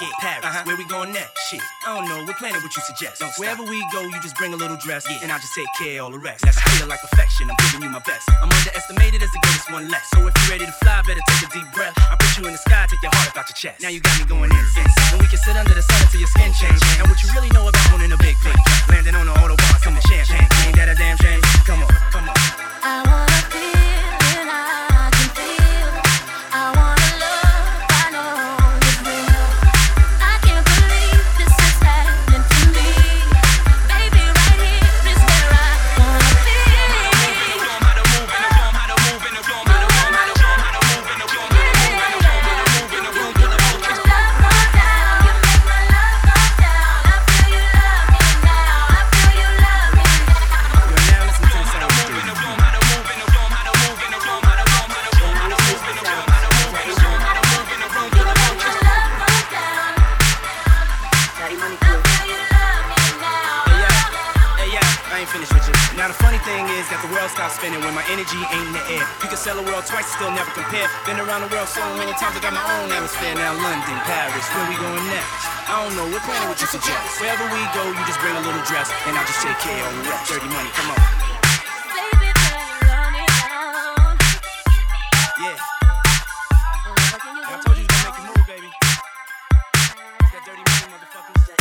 Yeah, Paris. Uh-huh. Where we going next? Shit, I don't know. What planet would you suggest? Don't Wherever we go, you just bring a little dress, yeah. and I'll just take care of all the rest. That's feel like perfection. I'm giving you my best. I'm underestimated as the greatest one left. So if you're ready to fly, better take a deep breath. I put you in the sky, take your heart out your chest. Now you got me going insane. And we can sit under the sun until your skin change. And what you really know about funny thing is that the world stops spinning when my energy ain't in the air. You can sell the world twice, still never compare. Been around the world so many times, I got my own atmosphere. Now, London, Paris, where we going next? I don't know, what planet would you suggest? Wherever we go, you just bring a little dress, and I'll just take care of the rest. Dirty money, come on. Yeah. I told you you was gonna make a move, baby. That dirty money, motherfucker.